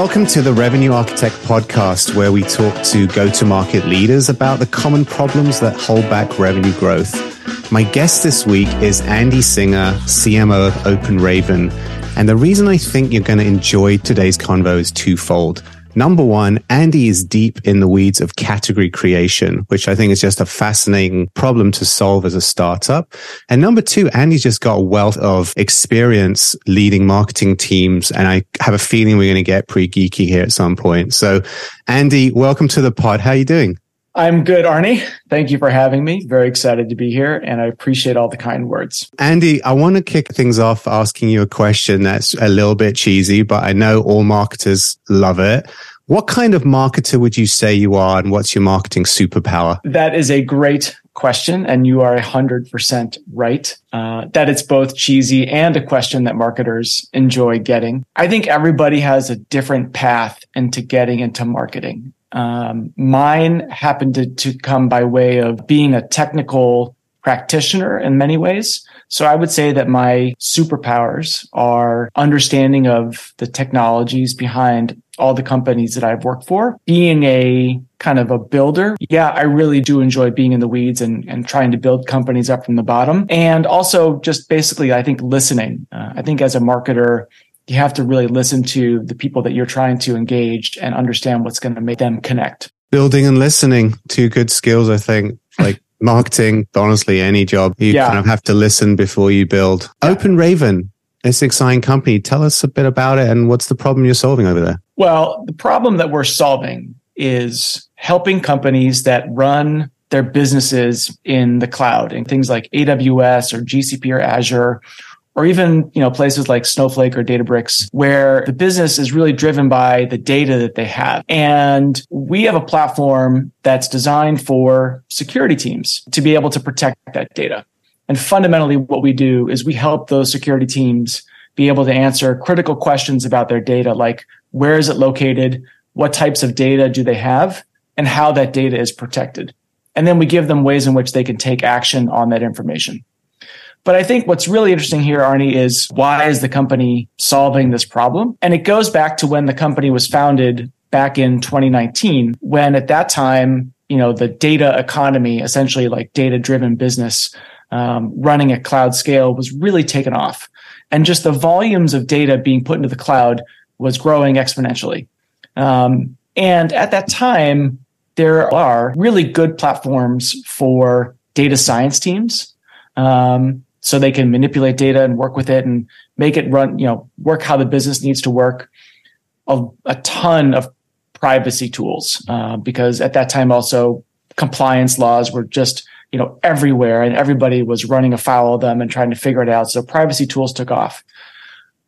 welcome to the Revenue Architect podcast, where we talk to go to market leaders about the common problems that hold back revenue growth. My guest this week is Andy Singer, CMO of OpenRaven. And the reason I think you're going to enjoy today's convo is twofold. Number one, Andy is deep in the weeds of category creation, which I think is just a fascinating problem to solve as a startup. And number two, Andy's just got a wealth of experience leading marketing teams. And I have a feeling we're going to get pretty geeky here at some point. So Andy, welcome to the pod. How are you doing? I'm good, Arnie. Thank you for having me. Very excited to be here, and I appreciate all the kind words. Andy, I want to kick things off asking you a question that's a little bit cheesy, but I know all marketers love it. What kind of marketer would you say you are, and what's your marketing superpower? That is a great question, and you are 100% right. Uh, that it's both cheesy and a question that marketers enjoy getting. I think everybody has a different path into getting into marketing. Um, mine happened to, to come by way of being a technical practitioner in many ways. So I would say that my superpowers are understanding of the technologies behind all the companies that I've worked for. Being a kind of a builder, yeah, I really do enjoy being in the weeds and, and trying to build companies up from the bottom. And also just basically, I think listening. Uh, I think as a marketer, you have to really listen to the people that you're trying to engage and understand what's going to make them connect. Building and listening, two good skills, I think. Like marketing, honestly, any job, you yeah. kind of have to listen before you build. Yeah. OpenRaven, it's an exciting company. Tell us a bit about it and what's the problem you're solving over there? Well, the problem that we're solving is helping companies that run their businesses in the cloud and things like AWS or GCP or Azure or even you know places like snowflake or databricks where the business is really driven by the data that they have. And we have a platform that's designed for security teams to be able to protect that data. And fundamentally what we do is we help those security teams be able to answer critical questions about their data like where is it located? What types of data do they have? And how that data is protected. And then we give them ways in which they can take action on that information but I think what's really interesting here, Arnie, is why is the company solving this problem? And it goes back to when the company was founded back in 2019, when at that time, you know, the data economy, essentially like data driven business, um, running at cloud scale was really taken off. And just the volumes of data being put into the cloud was growing exponentially. Um, and at that time, there are really good platforms for data science teams. Um, so they can manipulate data and work with it and make it run, you know, work how the business needs to work. A, a ton of privacy tools uh, because at that time also compliance laws were just you know everywhere and everybody was running afoul of them and trying to figure it out. So privacy tools took off,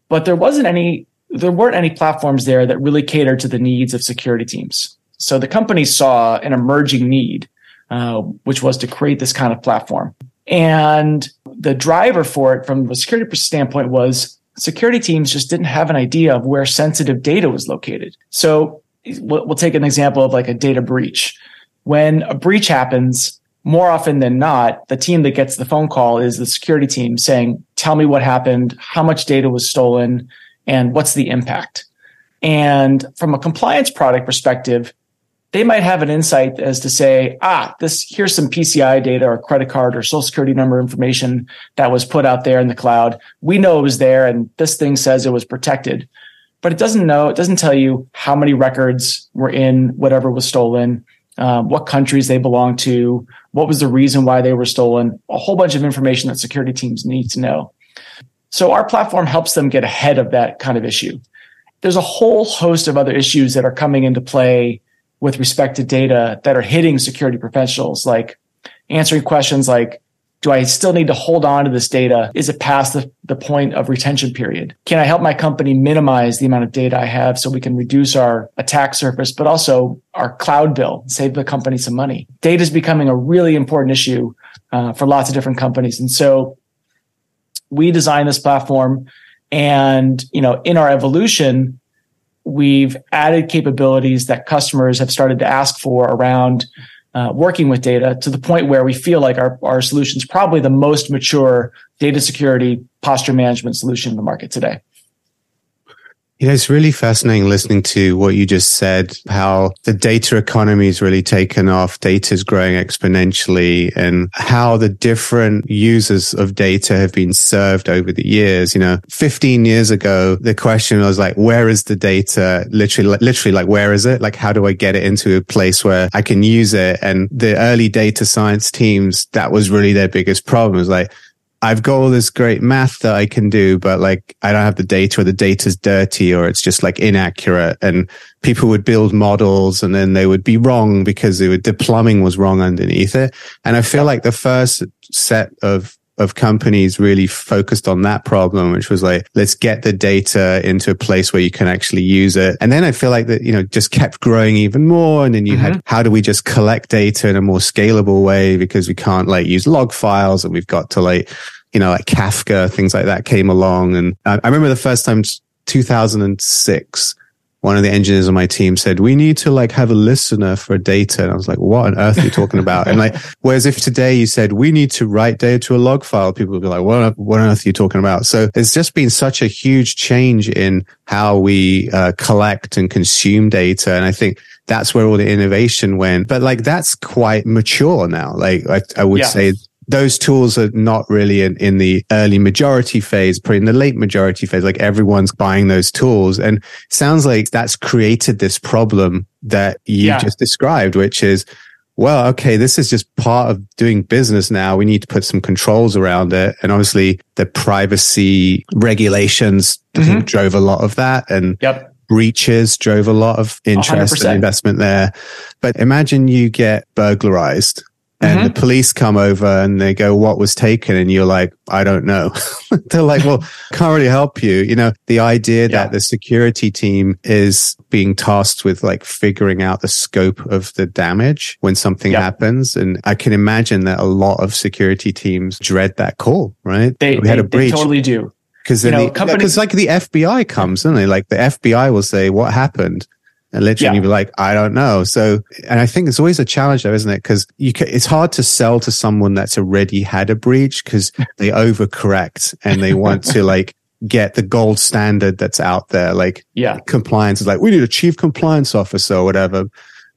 but there wasn't any there weren't any platforms there that really catered to the needs of security teams. So the company saw an emerging need, uh, which was to create this kind of platform. And the driver for it from a security standpoint was security teams just didn't have an idea of where sensitive data was located. So we'll, take an example of like a data breach. When a breach happens, more often than not, the team that gets the phone call is the security team saying, tell me what happened, how much data was stolen, and what's the impact. And from a compliance product perspective, they might have an insight as to say, ah, this here's some PCI data or credit card or social security number information that was put out there in the cloud. We know it was there and this thing says it was protected. But it doesn't know, it doesn't tell you how many records were in whatever was stolen, um, what countries they belong to, what was the reason why they were stolen, a whole bunch of information that security teams need to know. So our platform helps them get ahead of that kind of issue. There's a whole host of other issues that are coming into play with respect to data that are hitting security professionals, like answering questions like, do I still need to hold on to this data? Is it past the, the point of retention period? Can I help my company minimize the amount of data I have so we can reduce our attack surface, but also our cloud bill, save the company some money? Data is becoming a really important issue uh, for lots of different companies. And so we designed this platform and, you know, in our evolution, we've added capabilities that customers have started to ask for around uh, working with data to the point where we feel like our, our solution is probably the most mature data security posture management solution in the market today. You know, it's really fascinating listening to what you just said, how the data economy has really taken off. Data is growing exponentially and how the different users of data have been served over the years. You know, 15 years ago, the question was like, where is the data? Literally, literally like, where is it? Like, how do I get it into a place where I can use it? And the early data science teams, that was really their biggest problem. Was like, I've got all this great math that I can do, but like I don't have the data or the data's dirty or it's just like inaccurate. And people would build models and then they would be wrong because would, the plumbing was wrong underneath it. And I feel like the first set of of companies really focused on that problem, which was like, let's get the data into a place where you can actually use it. And then I feel like that, you know, just kept growing even more. And then you mm-hmm. had, how do we just collect data in a more scalable way? Because we can't like use log files and we've got to like, you know, like Kafka, things like that came along. And I, I remember the first time 2006, one of the engineers on my team said, we need to like have a listener for data. And I was like, what on earth are you talking about? and like, whereas if today you said, we need to write data to a log file, people would be like, what, what on earth are you talking about? So it's just been such a huge change in how we uh, collect and consume data. And I think that's where all the innovation went. But like, that's quite mature now. Like, I, I would yeah. say those tools are not really in, in the early majority phase, but in the late majority phase, like everyone's buying those tools. And sounds like that's created this problem that you yeah. just described, which is, well, okay, this is just part of doing business now. We need to put some controls around it. And obviously the privacy regulations mm-hmm. drove a lot of that. And yep breaches drove a lot of interest 100%. and investment there. But imagine you get burglarized and mm-hmm. the police come over and they go, what was taken? And you're like, I don't know. They're like, well, can't really help you. You know, the idea yeah. that the security team is being tasked with like figuring out the scope of the damage when something yep. happens. And I can imagine that a lot of security teams dread that call, right? They, we had a breach. totally do. Because then, because like the FBI comes, and they like the FBI will say, what happened? And literally yeah. you'd be like, I don't know. So, and I think it's always a challenge though, isn't it? Cause you can, it's hard to sell to someone that's already had a breach because they overcorrect and they want to like get the gold standard that's out there. Like yeah, compliance is like, we need a chief compliance officer or whatever.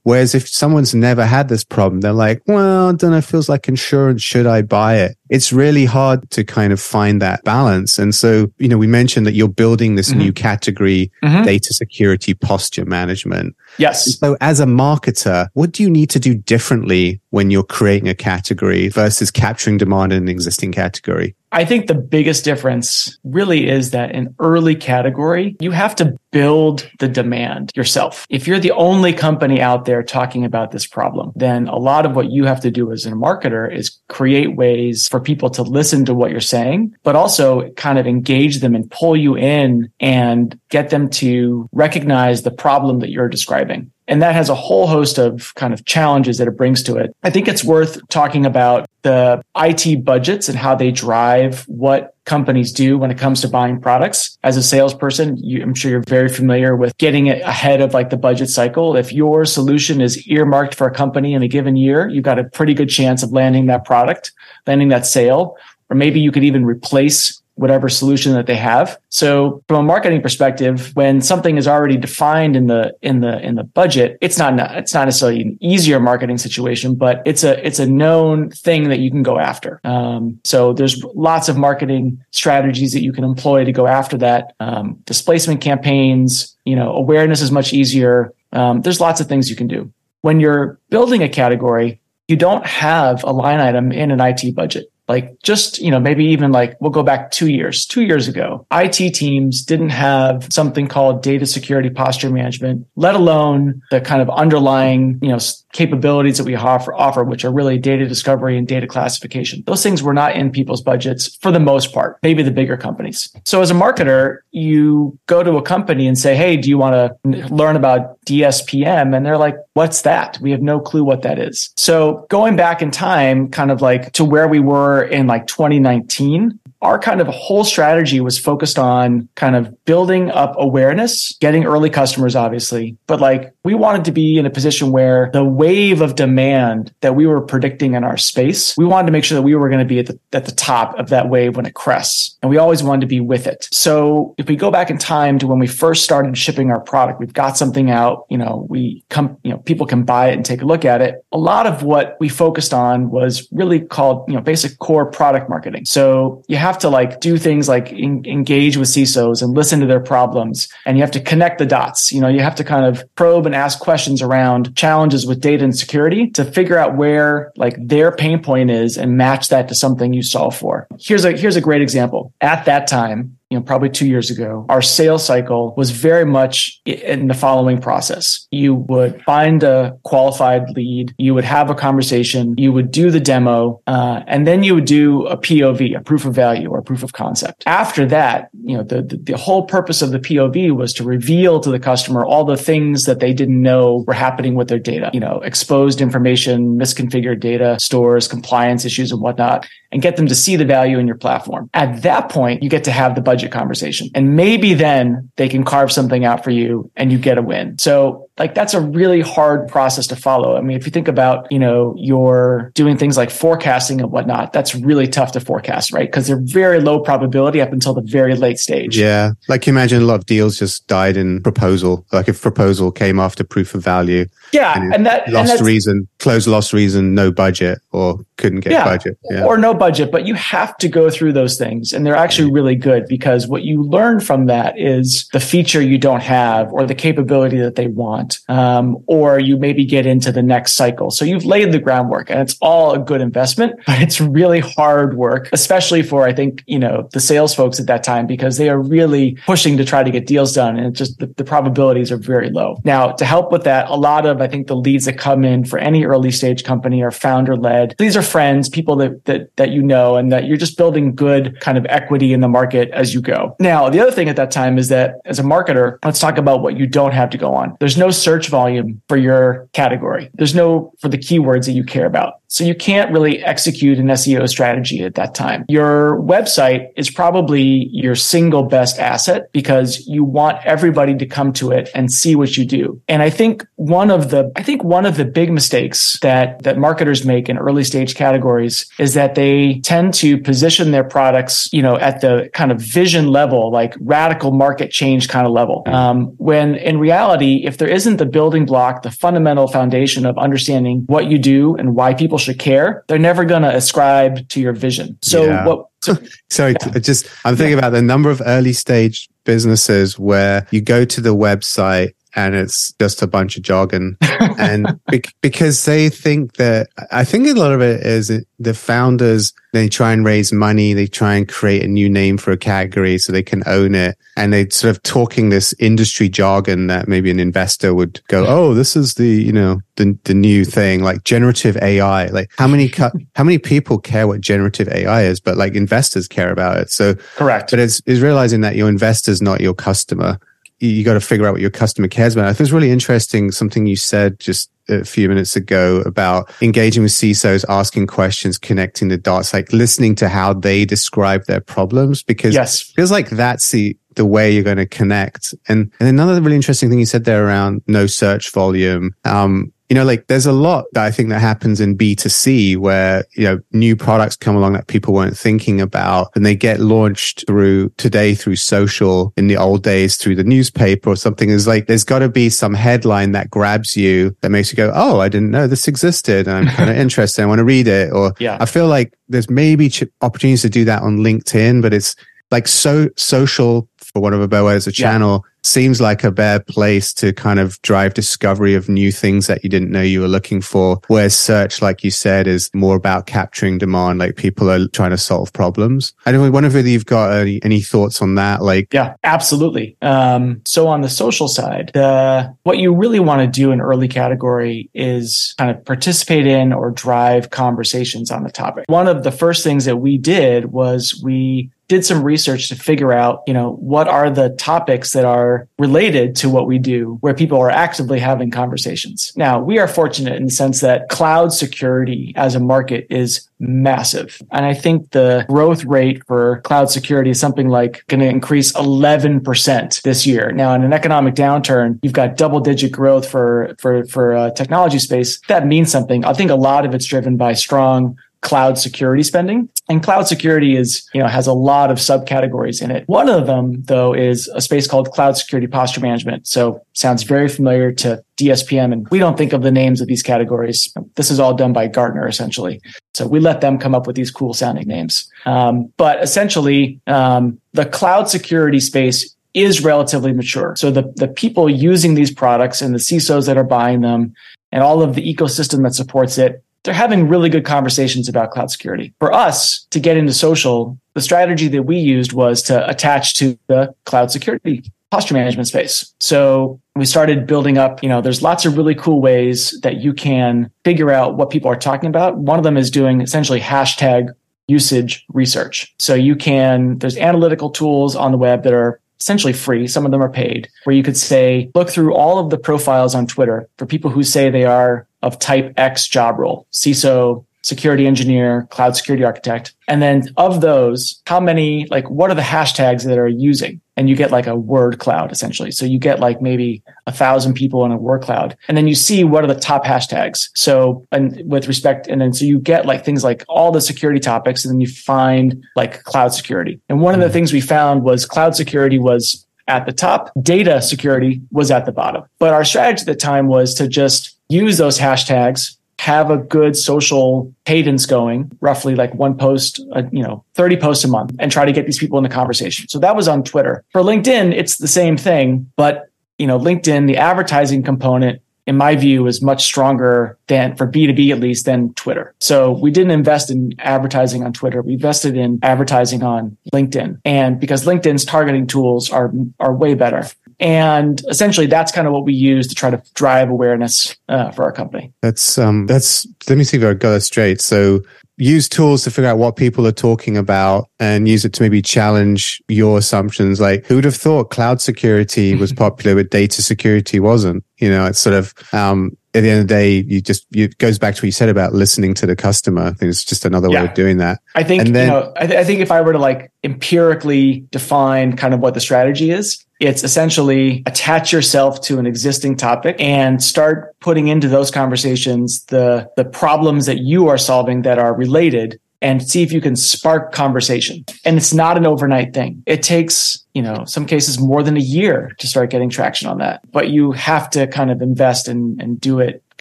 Whereas if someone's never had this problem, they're like, well, I don't know, it feels like insurance. Should I buy it? It's really hard to kind of find that balance. And so, you know, we mentioned that you're building this mm-hmm. new category, mm-hmm. data security posture management. Yes. So as a marketer, what do you need to do differently when you're creating a category versus capturing demand in an existing category? I think the biggest difference really is that in early category, you have to build the demand yourself. If you're the only company out there talking about this problem, then a lot of what you have to do as a marketer is create ways for people to listen to what you're saying, but also kind of engage them and pull you in and get them to recognize the problem that you're describing. And that has a whole host of kind of challenges that it brings to it. I think it's worth talking about the IT budgets and how they drive what companies do when it comes to buying products. As a salesperson, you, I'm sure you're very familiar with getting ahead of like the budget cycle. If your solution is earmarked for a company in a given year, you've got a pretty good chance of landing that product, landing that sale, or maybe you could even replace whatever solution that they have. So from a marketing perspective, when something is already defined in the in the in the budget, it's not it's not necessarily an easier marketing situation, but it's a it's a known thing that you can go after. Um, so there's lots of marketing strategies that you can employ to go after that. Um, displacement campaigns, you know, awareness is much easier. Um, there's lots of things you can do. When you're building a category, you don't have a line item in an IT budget like just, you know, maybe even like we'll go back two years, two years ago, IT teams didn't have something called data security posture management, let alone the kind of underlying, you know, capabilities that we offer, offer, which are really data discovery and data classification. Those things were not in people's budgets for the most part, maybe the bigger companies. So as a marketer, you go to a company and say, Hey, do you want to learn about DSPM? And they're like, what's that? We have no clue what that is. So going back in time, kind of like to where we were in like 2019, our kind of whole strategy was focused on kind of building up awareness, getting early customers, obviously, but like we wanted to be in a position where the wave of demand that we were predicting in our space, we wanted to make sure that we were going to be at the, at the top of that wave when it crests. And we always wanted to be with it. So if we go back in time to when we first started shipping our product, we've got something out, you know, we come, you know, people can buy it and take a look at it. A lot of what we focused on was really called, you know, basic core product marketing. So you have to like do things like in, engage with CISOs and listen to their problems and you have to connect the dots. You know, you have to kind of probe and ask questions around challenges with data and security to figure out where like their pain point is and match that to something you solve for. Here's a here's a great example. At that time, you know, probably two years ago, our sales cycle was very much in the following process. You would find a qualified lead, you would have a conversation, you would do the demo, uh, and then you would do a POV, a proof of value or proof of concept. After that, you know, the, the, the whole purpose of the POV was to reveal to the customer all the things that they didn't know were happening with their data, you know, exposed information, misconfigured data stores, compliance issues and whatnot and get them to see the value in your platform. At that point, you get to have the budget conversation. And maybe then they can carve something out for you and you get a win. So like that's a really hard process to follow. I mean, if you think about, you know, you're doing things like forecasting and whatnot, that's really tough to forecast, right? Because they're very low probability up until the very late stage. Yeah. Like you imagine a lot of deals just died in proposal. Like if proposal came after proof of value. Yeah. And, and that lost and reason, closed lost reason, no budget or couldn't get yeah, budget. Yeah. Or no budget, but you have to go through those things. And they're actually mm. really good because what you learn from that is the feature you don't have or the capability that they want. Um, or you maybe get into the next cycle. So you've laid the groundwork and it's all a good investment, but it's really hard work, especially for, I think, you know, the sales folks at that time, because they are really pushing to try to get deals done. And it's just the, the probabilities are very low. Now, to help with that, a lot of, I think the leads that come in for any early stage company are founder led. These are friends, people that, that, that you know, and that you're just building good kind of equity in the market as you go. Now, the other thing at that time is that as a marketer, let's talk about what you don't have to go on. There's no search volume for your category. There's no for the keywords that you care about. So you can't really execute an SEO strategy at that time. Your website is probably your single best asset because you want everybody to come to it and see what you do. And I think one of the, I think one of the big mistakes that, that marketers make in early stage categories is that they tend to position their products, you know, at the kind of vision level, like radical market change kind of level. Um, when in reality, if there isn't the building block, the fundamental foundation of understanding what you do and why people should care, they're never going to ascribe to your vision. So Yeah. what? So, Sorry, I just I'm thinking about the number of early stage businesses where you go to the website and it's just a bunch of jargon, and bec- because they think that I think a lot of it is the founders they try and raise money, they try and create a new name for a category so they can own it, and they sort of talking this industry jargon that maybe an investor would go, oh, this is the you know the the new thing like generative AI. Like how many how many people care what generative AI is, but like investors care about it. So correct. but it's, it's realizing that your investor's not your customer. You, got to figure out what your customer cares about. I think it's really interesting something you said just a few minutes ago about engaging with CISOs, asking questions, connecting the dots, like listening to how they describe their problems, because yes. it feels like that's the the way you're going to connect. And and another really interesting thing you said there around no search volume. Um, you know, like there's a lot that I think that happens in B2C where, you know, new products come along that people weren't thinking about and they get launched through today through social in the old days through the newspaper or something is like, there's got to be some headline that grabs you that makes you go, Oh, I didn't know this existed. I'm kind of interested. I want to read it. Or Yeah. I feel like there's maybe opportunities to do that on LinkedIn, but it's like so social for one of a better as a Yeah. channel seems like a better place to kind of drive discovery of new things that you didn't know you were looking for. Whereas search, like you said, is more about capturing demand. Like people are trying to solve problems. I don't wonder whether you've got any, any thoughts on that. Like, Yeah, absolutely. Um, so on the social side, the what you really want to do in early category is kind of participate in or drive conversations on the topic. One of the first things that we did was we did some research to figure out, you know, what are the topics that are related to what we do where people are actively having conversations. Now, we are fortunate in the sense that cloud security as a market is massive. And I think the growth rate for cloud security is something like going to increase 11% this year. Now, in an economic downturn, you've got double digit growth for, for, for a technology space. That means something. I think a lot of it's driven by strong cloud security spending. And cloud security is, you know, has a lot of subcategories in it. One of them, though, is a space called cloud security posture management. So sounds very familiar to DSPM. And we don't think of the names of these categories. This is all done by Gartner, essentially. So we let them come up with these cool sounding names. Um, but essentially, um, the cloud security space is relatively mature. So the, the people using these products and the CISOs that are buying them and all of the ecosystem that supports it they're having really good conversations about cloud security. For us to get into social, the strategy that we used was to attach to the cloud security posture management space. So we started building up, you know, there's lots of really cool ways that you can figure out what people are talking about. One of them is doing essentially hashtag usage research. So you can, there's analytical tools on the web that are essentially free. Some of them are paid, where you could say, look through all of the profiles on Twitter for people who say they are of type X job role, CISO, security engineer, cloud security architect. And then of those, how many, like, what are the hashtags that are using? And you get like a word cloud essentially. So you get like maybe a thousand people in a word cloud. And then you see what are the top hashtags. So, and with respect, and then so you get like things like all the security topics and then you find like cloud security. And one of the mm-hmm. things we found was cloud security was at the top, data security was at the bottom. But our strategy at the time was to just use those hashtags have a good social cadence going, roughly like one post, uh, you know, 30 posts a month and try to get these people in the conversation. So that was on Twitter. For LinkedIn, it's the same thing, but you know, LinkedIn, the advertising component in my view is much stronger than for B2B at least than Twitter. So we didn't invest in advertising on Twitter. We invested in advertising on LinkedIn. And because LinkedIn's targeting tools are are way better. And essentially, that's kind of what we use to try to drive awareness uh, for our company. That's um, that's. Let me see if I got that straight. So use tools to figure out what people are talking about and use it to maybe challenge your assumptions. Like who would have thought cloud security was popular, but data security wasn't? You know, it's sort of, um, at the end of the day, you just, it goes back to what you said about listening to the customer. I think it's just another yeah. way of doing that. I think, and then, you know, I, th- I think if I were to like empirically define kind of what the strategy is, it's essentially attach yourself to an existing topic and start putting into those conversations the, the problems that you are solving that are related and see if you can spark conversation. And it's not an overnight thing. It takes, you know, some cases more than a year to start getting traction on that. But you have to kind of invest and, and do it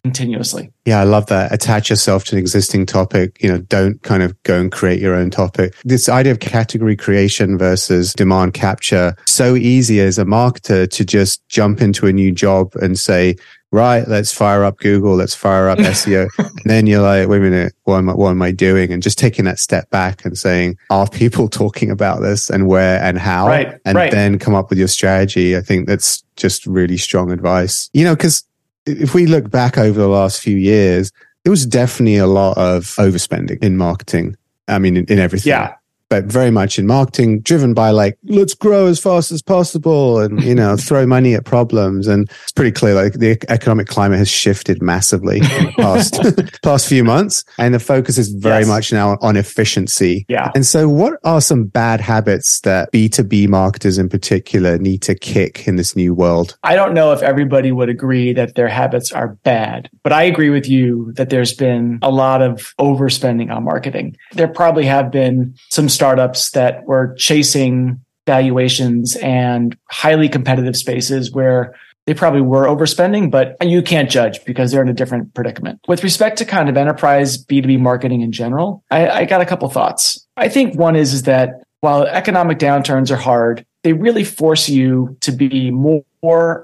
continuously. Yeah, I love that. Attach yourself to an existing topic. You know, don't kind of go and create your own topic. This idea of category creation versus demand capture, so easy as a marketer to just jump into a new job and say, right, let's fire up Google, let's fire up SEO. and then you're like, wait a minute, what am, I, what am I doing? And just taking that step back and saying, are people talking about this and where and how? Right, and right. then come up with your strategy. I think that's just really strong advice. You know, because if we look back over the last few years, there was definitely a lot of overspending in marketing. I mean, in, in everything. Yeah but very much in marketing driven by like let's grow as fast as possible and you know throw money at problems. And it's pretty clear like the economic climate has shifted massively in the past past few months. And the focus is very yes. much now on efficiency. Yeah. And so what are some bad habits that b2b marketers in particular need to kick in this new world? I don't know if everybody would agree that their habits are bad but i agree with you that there's been a lot of overspending on marketing. There probably have been some startups that were chasing valuations and highly competitive spaces where they probably were overspending, but you can't judge because they're in a different predicament. With respect to kind of enterprise B2B marketing in general, I, I got a couple thoughts. I think one is, is that while economic downturns are hard, they really force you to be more,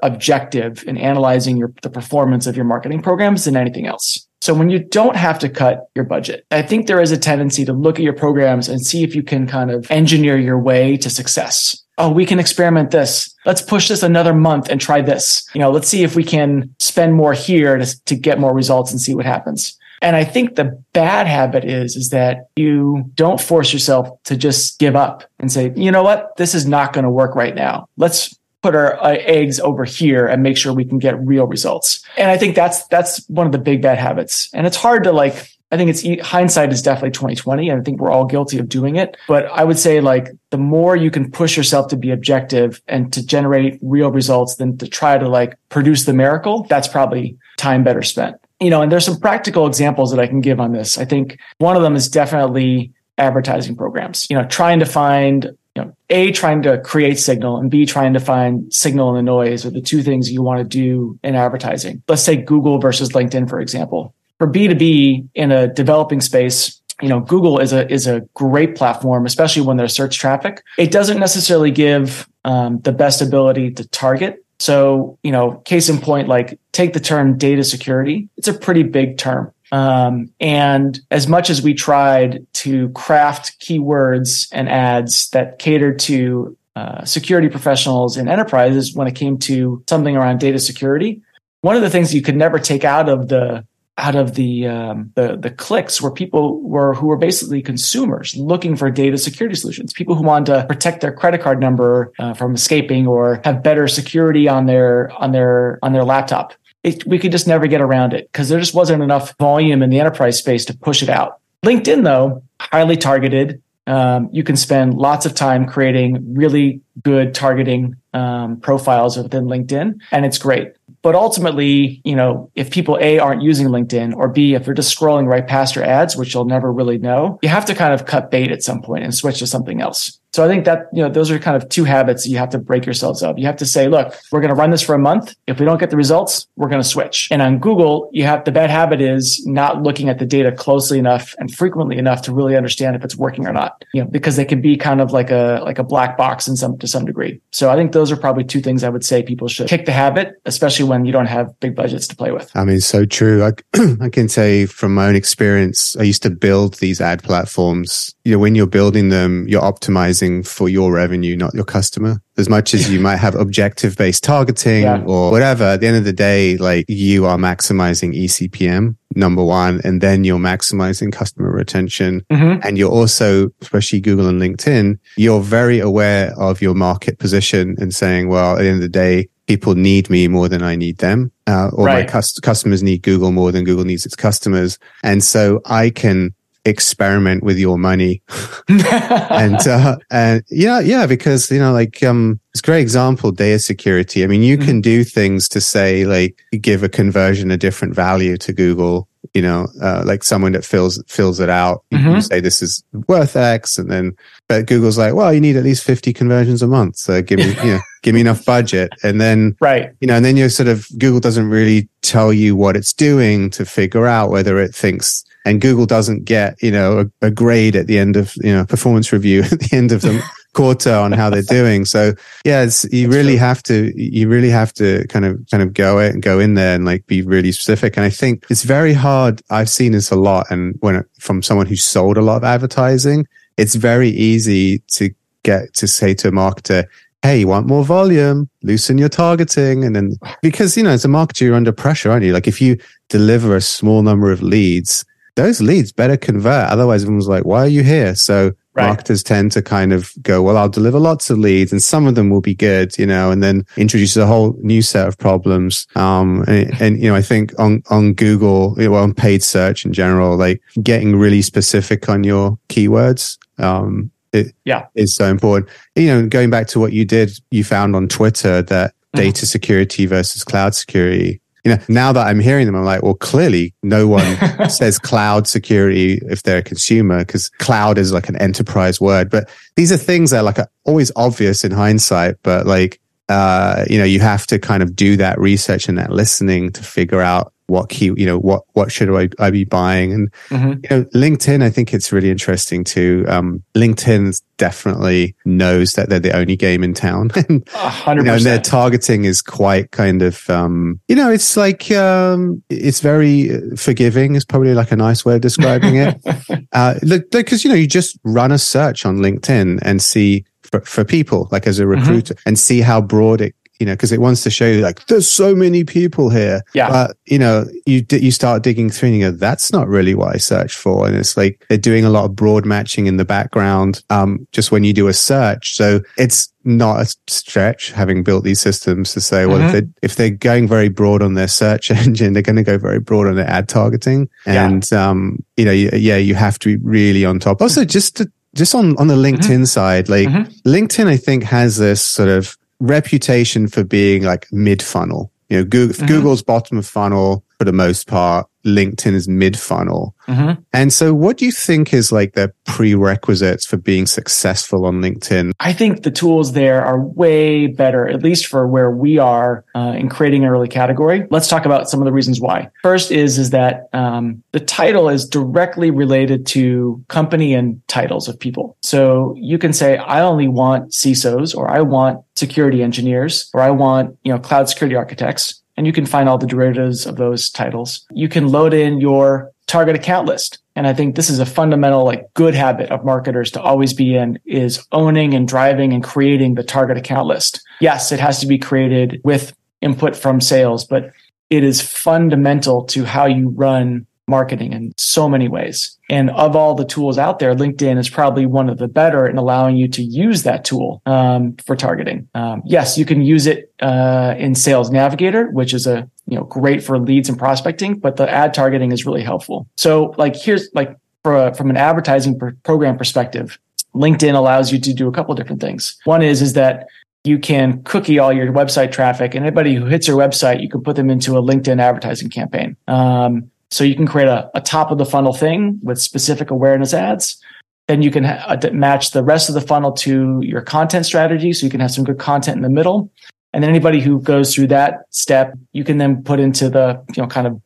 objective in analyzing your, the performance of your marketing programs than anything else. So when you don't have to cut your budget, I think there is a tendency to look at your programs and see if you can kind of engineer your way to success. Oh, we can experiment this. Let's push this another month and try this. You know, let's see if we can spend more here to, to get more results and see what happens. And I think the bad habit is, is that you don't force yourself to just give up and say, you know what, this is not going to work right now. Let's put our uh, eggs over here and make sure we can get real results. And I think that's that's one of the big bad habits. And it's hard to like I think it's hindsight is definitely 2020 and I think we're all guilty of doing it. But I would say like the more you can push yourself to be objective and to generate real results than to try to like produce the miracle, that's probably time better spent. You know, and there's some practical examples that I can give on this. I think one of them is definitely advertising programs. You know, trying to find you know, A, trying to create signal and B, trying to find signal in the noise are the two things you want to do in advertising. Let's say Google versus LinkedIn, for example. For B2B in a developing space, you know, Google is a is a great platform, especially when there's search traffic. It doesn't necessarily give um, the best ability to target. So, you know, case in point, like take the term data security. It's a pretty big term. Um, and as much as we tried to craft keywords and ads that catered to uh, security professionals and enterprises when it came to something around data security, one of the things you could never take out of the out of the um, the the clicks were people were who were basically consumers looking for data security solutions. People who wanted to protect their credit card number uh, from escaping or have better security on their on their on their laptop it, we could just never get around it because there just wasn't enough volume in the enterprise space to push it out. LinkedIn, though, highly targeted. Um, you can spend lots of time creating really good targeting um, profiles within LinkedIn, and it's great. But ultimately, you know, if people A aren't using LinkedIn or B, if they're just scrolling right past your ads, which you'll never really know, you have to kind of cut bait at some point and switch to something else. So I think that, you know, those are kind of two habits you have to break yourselves of. You have to say, look, we're going to run this for a month. If we don't get the results, we're going to switch. And on Google, you have the bad habit is not looking at the data closely enough and frequently enough to really understand if it's working or not, you know, because they can be kind of like a, like a black box in some, to some degree. So I think those are probably two things I would say people should kick the habit, especially when you don't have big budgets to play with. I mean, so true. I, I can say from my own experience, I used to build these ad platforms. You know, when you're building them, you're optimizing for your revenue, not your customer. As much as you might have objective based targeting yeah. or whatever, at the end of the day, like you are maximizing ECPM number one, and then you're maximizing customer retention. Mm-hmm. And you're also, especially Google and LinkedIn, you're very aware of your market position and saying, well, at the end of the day, people need me more than I need them, uh, or right. my cust- customers need Google more than Google needs its customers. And so I can experiment with your money. and, uh, and yeah, yeah, because, you know, like, um, it's a great example, data security. I mean, you mm-hmm. can do things to say, like, give a conversion a different value to Google you know, uh, like someone that fills fills it out. You, mm-hmm. you, say this is worth X, and then but Google's like, well, you need at least fifty conversions a month, so give me, you know, give me enough budget, and then right, you know, and then you're sort of Google doesn't really tell you what it's doing to figure out whether it thinks. And Google doesn't get, you know, a, a grade at the end of, you know, performance review at the end of the quarter on how they're doing. So yeah, it's, you That's really true. have to, you really have to kind of, kind of go it and go in there and like be really specific. And I think it's very hard. I've seen this a lot. And when it, from someone who sold a lot of advertising, it's very easy to get to say to a marketer, Hey, you want more volume? Loosen your targeting. And then because, you know, as a marketer, you're under pressure, aren't you? Like if you deliver a small number of leads, those leads better convert. Otherwise, everyone's like, why are you here? So Right. Marketers tend to kind of go, well, I'll deliver lots of leads and some of them will be good, you know, and then introduce a whole new set of problems. Um, and, and, you know, I think on, on Google, well, on paid search in general, like getting really specific on your keywords, um, it yeah. is so important. You know, going back to what you did, you found on Twitter that mm-hmm. data security versus cloud security you know, now that I'm hearing them, I'm like, well, clearly no one says cloud security if they're a consumer because cloud is like an enterprise word. But these are things that are like are always obvious in hindsight, but like, uh, you know, you have to kind of do that research and that listening to figure out what key, you know, what, what should I, I be buying? And, mm-hmm. you know, LinkedIn, I think it's really interesting too. Um, LinkedIn definitely knows that they're the only game in town. and, 100%. You know, and their targeting is quite kind of, um, you know, it's like, um, it's very forgiving is probably like a nice way of describing it. uh, look, because, you know, you just run a search on LinkedIn and see for, for people, like as a mm-hmm. recruiter mm-hmm. and see how broad it you know, because it wants to show you like there's so many people here. Yeah. But you know, you you start digging through and you go, that's not really what I searched for. And it's like they're doing a lot of broad matching in the background, um, just when you do a search. So it's not a stretch having built these systems to say, well, mm-hmm. if they if they're going very broad on their search engine, they're going to go very broad on their ad targeting. And yeah. um, you know, yeah, you have to be really on top. Also, just to just on on the mm-hmm. LinkedIn mm-hmm. side, like mm-hmm. LinkedIn, I think has this sort of reputation for being like mid funnel. You know, Google, mm-hmm. Google's bottom of funnel for the most part. LinkedIn is mid funnel. Mm-hmm. And so what do you think is like the prerequisites for being successful on LinkedIn? I think the tools there are way better, at least for where we are uh, in creating an early category. Let's talk about some of the reasons why. First is, is that um, the title is directly related to company and titles of people. So you can say, I only want CISOs or I want security engineers or I want, you know, cloud security architects and you can find all the derivatives of those titles. You can load in your target account list. And I think this is a fundamental, like good habit of marketers to always be in is owning and driving and creating the target account list. Yes, it has to be created with input from sales, but it is fundamental to how you run marketing in so many ways. And of all the tools out there, LinkedIn is probably one of the better in allowing you to use that tool um, for targeting. Um, yes, you can use it uh, in Sales Navigator, which is a you know great for leads and prospecting, but the ad targeting is really helpful. So like here's like a, from an advertising program perspective, LinkedIn allows you to do a couple different things. One is is that you can cookie all your website traffic and anybody who hits your website, you can put them into a LinkedIn advertising campaign. Um, so you can create a, a top of the funnel thing with specific awareness ads. Then you can ha- uh, match the rest of the funnel to your content strategy. So you can have some good content in the middle. And then anybody who goes through that step, you can then put into the, you know, kind of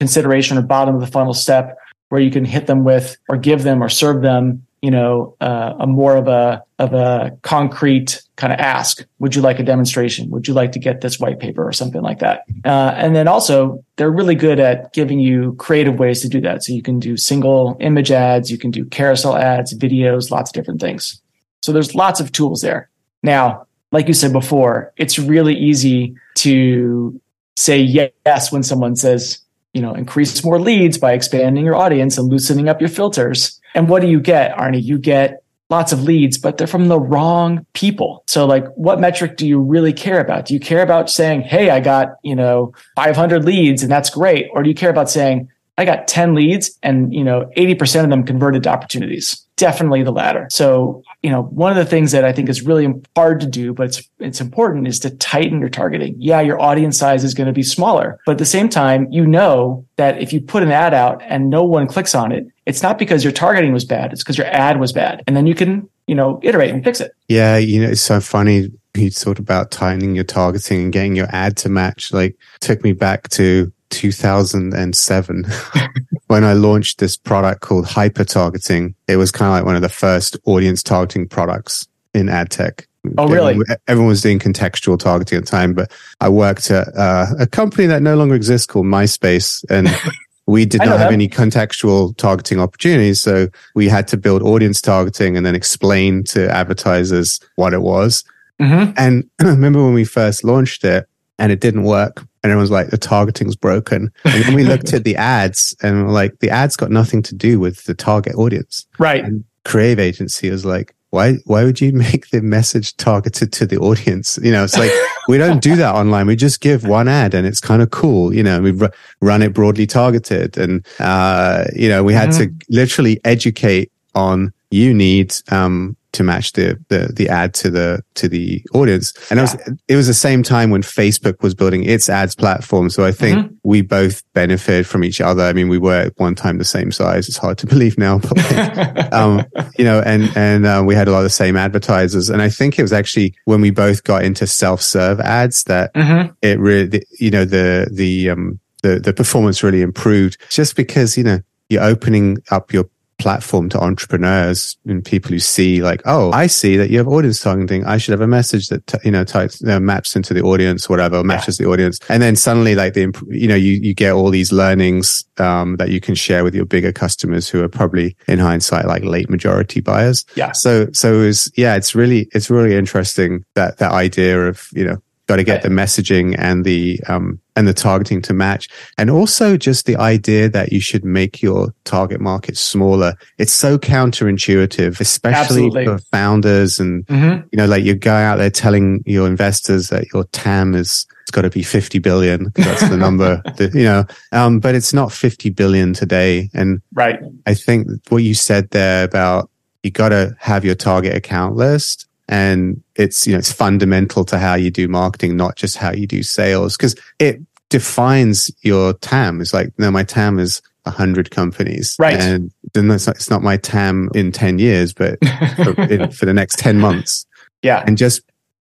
consideration or bottom of the funnel step where you can hit them with or give them or serve them you know, uh, a more of a of a concrete kind of ask. Would you like a demonstration? Would you like to get this white paper or something like that? Uh, and then also, they're really good at giving you creative ways to do that. So you can do single image ads, you can do carousel ads, videos, lots of different things. So there's lots of tools there. Now, like you said before, it's really easy to say yes when someone says, you know, increase more leads by expanding your audience and loosening up your filters. And what do you get, Arnie? You get lots of leads, but they're from the wrong people. So like what metric do you really care about? Do you care about saying, Hey, I got, you know, 500 leads and that's great. Or do you care about saying, I got 10 leads and, you know, 80% of them converted to opportunities. Definitely the latter. So, you know, one of the things that I think is really hard to do, but it's, it's important is to tighten your targeting. Yeah, your audience size is going to be smaller, but at the same time, you know that if you put an ad out and no one clicks on it, it's not because your targeting was bad. It's because your ad was bad. And then you can, you know, iterate and fix it. Yeah. You know, it's so funny. You thought about tightening your targeting and getting your ad to match. Like took me back to 2007 when I launched this product called hyper targeting. It was kind of like one of the first audience targeting products in ad tech. Oh, really? Everyone, everyone, was doing contextual targeting at the time, but I worked at uh, a company that no longer exists called MySpace and we did not have that. any contextual targeting opportunities. So we had to build audience targeting and then explain to advertisers what it was. Mm-hmm. And I remember when we first launched it and it didn't work and everyone's like, the targeting's broken. And then we looked at the ads and we're like, the ads got nothing to do with the target audience. Right. And creative agency was like, why, why would you make the message targeted to the audience? You know, it's like, we don't do that online. We just give one ad and it's kind of cool. You know, we run it broadly targeted and, uh, you know, we had mm-hmm. to literally educate on you need, um, to match the, the, the ad to the, to the audience. And yeah. it was, it was the same time when Facebook was building its ads platform. So I think mm-hmm. we both benefited from each other. I mean, we were at one time the same size. It's hard to believe now, but like, um, you know, and, and, uh, we had a lot of the same advertisers. And I think it was actually when we both got into self-serve ads that mm-hmm. it really, you know, the, the, um, the, the performance really improved just because, you know, you're opening up your platform to entrepreneurs and people who see like, oh, I see that you have audience targeting. I should have a message that, t- you know, types, maps into the audience, whatever, matches yeah. the audience. And then suddenly like the, you know, you, you get all these learnings, um, that you can share with your bigger customers who are probably in hindsight, like late majority buyers. Yeah. So, so it was, yeah, it's really, it's really interesting that, that idea of, you know, got to get the messaging and the um, and the targeting to match, and also just the idea that you should make your target market smaller. It's so counterintuitive, especially Absolutely. for founders, and mm-hmm. you know, like you go out there telling your investors that your TAM is it's got to be 50 billion. That's the number, that, you know, um, but it's not 50 billion today. And right. I think what you said there about you got to have your target account list and it's, you know, it's fundamental to how you do marketing, not just how you do sales because it defines your TAM. It's like, no, my TAM is 100 companies. Right. And then it's not, it's not my TAM in 10 years, but for, in, for the next 10 months. Yeah. And just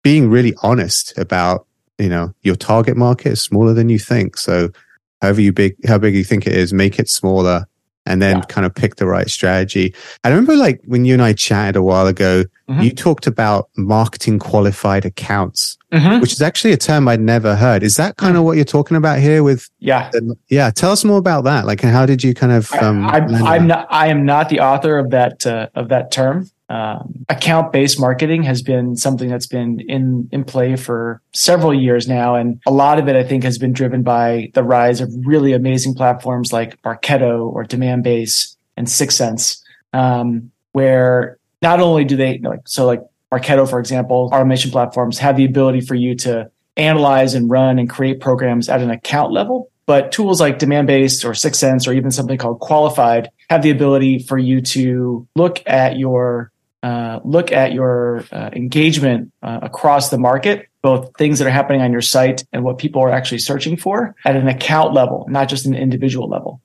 being really honest about you know your target market is smaller than you think so however you big how big you think it is make it smaller and then yeah. kind of pick the right strategy i remember like when you and i chatted a while ago mm-hmm. you talked about marketing qualified accounts mm-hmm. which is actually a term i'd never heard is that kind of what you're talking about here with yeah the, yeah tell us more about that like how did you kind of um, I, am not i am not the author of that uh, of that term um, account based marketing has been something that's been in in play for several years now, and a lot of it I think has been driven by the rise of really amazing platforms like Marketo or Demandbase and 6sense, um, where not only do they like so like Marketo, for example, automation platforms have the ability for you to analyze and run and create programs at an account level. But tools like Demand Demandbase or 6sense or even something called Qualified have the ability for you to look at your uh, look at your uh, engagement uh, across the market, both things that are happening on your site and what people are actually searching for at an account level, not just an individual level.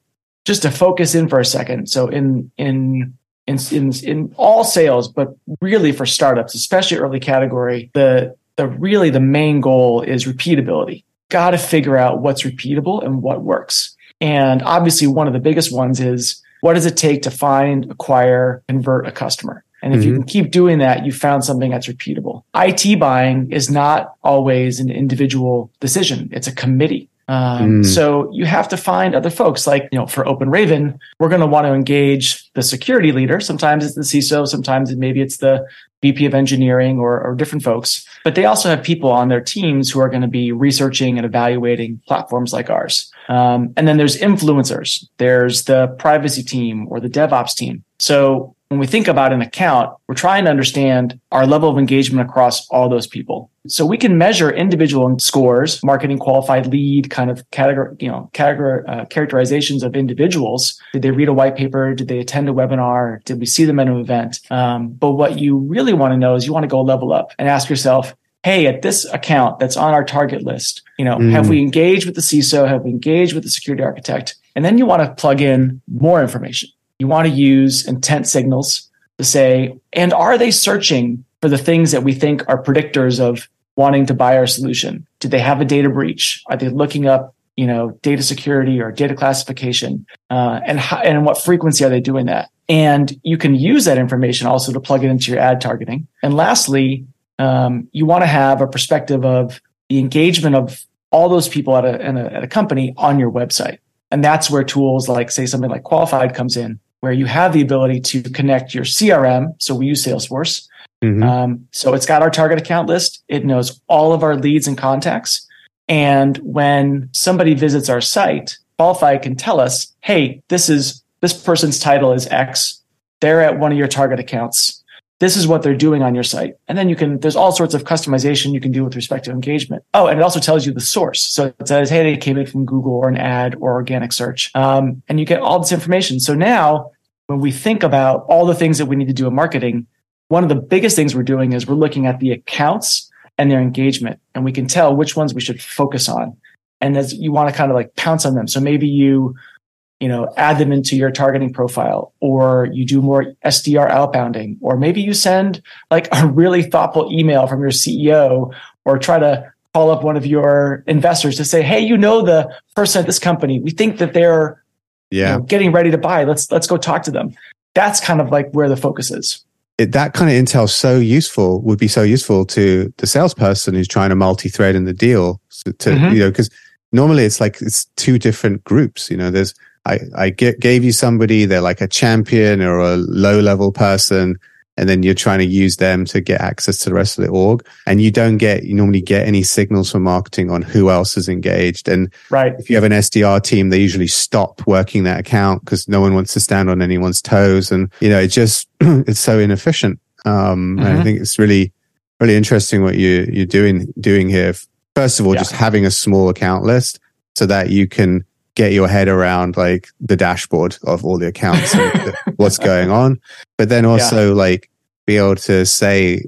Just to focus in for a second. So in, in, in, in, in all sales, but really for startups, especially early category, the, the really the main goal is repeatability. Got to figure out what's repeatable and what works. And obviously one of the biggest ones is what does it take to find, acquire, convert a customer? And if mm-hmm. you can keep doing that, you found something that's repeatable. IT buying is not always an individual decision. It's a committee. Um, mm. So you have to find other folks like, you know, for Open Raven, we're going to want to engage the security leader. Sometimes it's the CISO. Sometimes maybe it's the VP of engineering or, or different folks, but they also have people on their teams who are going to be researching and evaluating platforms like ours. Um, and then there's influencers. There's the privacy team or the DevOps team. So when we think about an account, we're trying to understand our level of engagement across all those people. So we can measure individual scores, marketing qualified lead kind of category, you know, category, uh, characterizations of individuals. Did they read a white paper? Did they attend a webinar? Did we see them at an event? Um, but what you really want to know is you want to go level up and ask yourself, Hey, at this account that's on our target list, you know, mm. have we engaged with the CISO? Have we engaged with the security architect? And then you want to plug in more information you want to use intent signals to say, and are they searching for the things that we think are predictors of wanting to buy our solution? Do they have a data breach? Are they looking up, you know, data security or data classification? Uh, and how, and what frequency are they doing that? And you can use that information also to plug it into your ad targeting. And lastly, um, you want to have a perspective of the engagement of all those people at a, a, at a company on your website. And that's where tools like, say, something like Qualified comes in, where you have the ability to connect your CRM. So we use Salesforce. Mm-hmm. Um, so it's got our target account list. It knows all of our leads and contacts. And when somebody visits our site, Qualify can tell us, hey, this is this person's title is X. They're at one of your target accounts. This is what they're doing on your site. And then you can, there's all sorts of customization you can do with respect to engagement. Oh, and it also tells you the source. So it says, hey, they came in from Google or an ad or organic search. Um, and you get all this information. So now when we think about all the things that we need to do in marketing, one of the biggest things we're doing is we're looking at the accounts and their engagement, and we can tell which ones we should focus on. And as you want to kind of like pounce on them. So maybe you, you know, add them into your targeting profile, or you do more SDR outbounding, or maybe you send like a really thoughtful email from your CEO, or try to call up one of your investors to say, Hey, you know, the person at this company, we think that they're yeah. You know, getting ready to buy let's let's go talk to them. That's kind of like where the focus is. It, that kind of intel so useful would be so useful to the salesperson who's trying to multi-thread in the deal to, to mm-hmm. you know because normally it's like it's two different groups you know there's i i get, gave you somebody they're like a champion or a low level person and then you're trying to use them to get access to the rest of the org. And you don't get, you normally get any signals from marketing on who else is engaged. And right. if you have an SDR team, they usually stop working that account because no one wants to stand on anyone's toes. And, you know, it just, it's so inefficient. Um, mm-hmm. and I think it's really, really interesting what you, you're doing, doing here. First of all, yeah. just having a small account list so that you can get your head around like the dashboard of all the accounts and what's going on. But then also yeah. like be able to say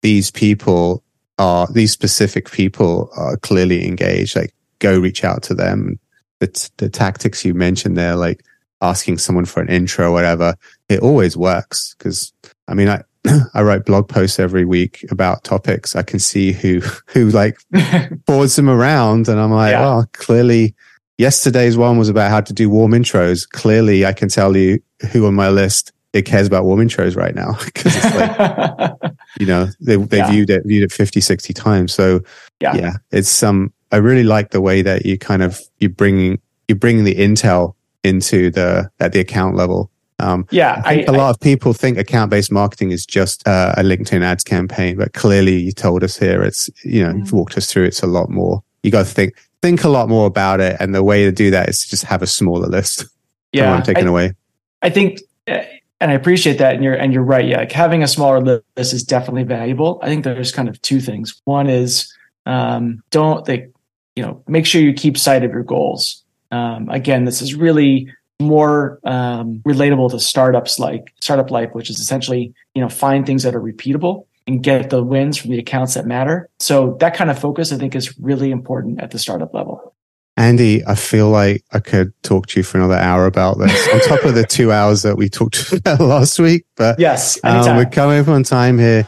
these people are, these specific people are clearly engaged. Like go reach out to them. The, t- the tactics you mentioned there, like asking someone for an intro or whatever, it always works. Cause I mean, I, I write blog posts every week about topics. I can see who, who like boards them around and I'm like, yeah. well, clearly Yesterday's one was about how to do warm intros. Clearly, I can tell you who on my list it cares about warm intros right now because it's like, you know, they, they yeah. viewed it, viewed it 50, 60 times. So yeah, yeah it's some, um, I really like the way that you kind of, you bringing, you bringing the intel into the, at the account level. Um, yeah, I think I, a lot I, of people think account based marketing is just uh, a LinkedIn ads campaign, but clearly you told us here it's, you know, mm-hmm. walked us through it's a lot more. You got to think think a lot more about it. And the way to do that is to just have a smaller list. Yeah. I'm taking I, away. I think, and I appreciate that. And you're, and you're right. Yeah. Like having a smaller list is definitely valuable. I think there's kind of two things. One is, um, don't they, you know, make sure you keep sight of your goals. Um, again, this is really more um, relatable to startups like startup life, which is essentially, you know, find things that are repeatable and get the wins from the accounts that matter. So that kind of focus, I think, is really important at the startup level. Andy, I feel like I could talk to you for another hour about this on top of the two hours that we talked about last week. But yes, um, we're coming up on time here.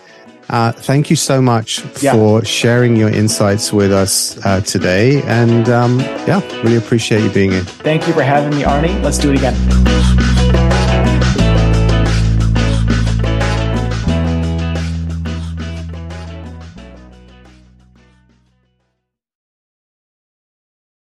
Uh, thank you so much yeah. for sharing your insights with us uh, today. And um, yeah, really appreciate you being here. Thank you for having me, Arnie. Let's do it again.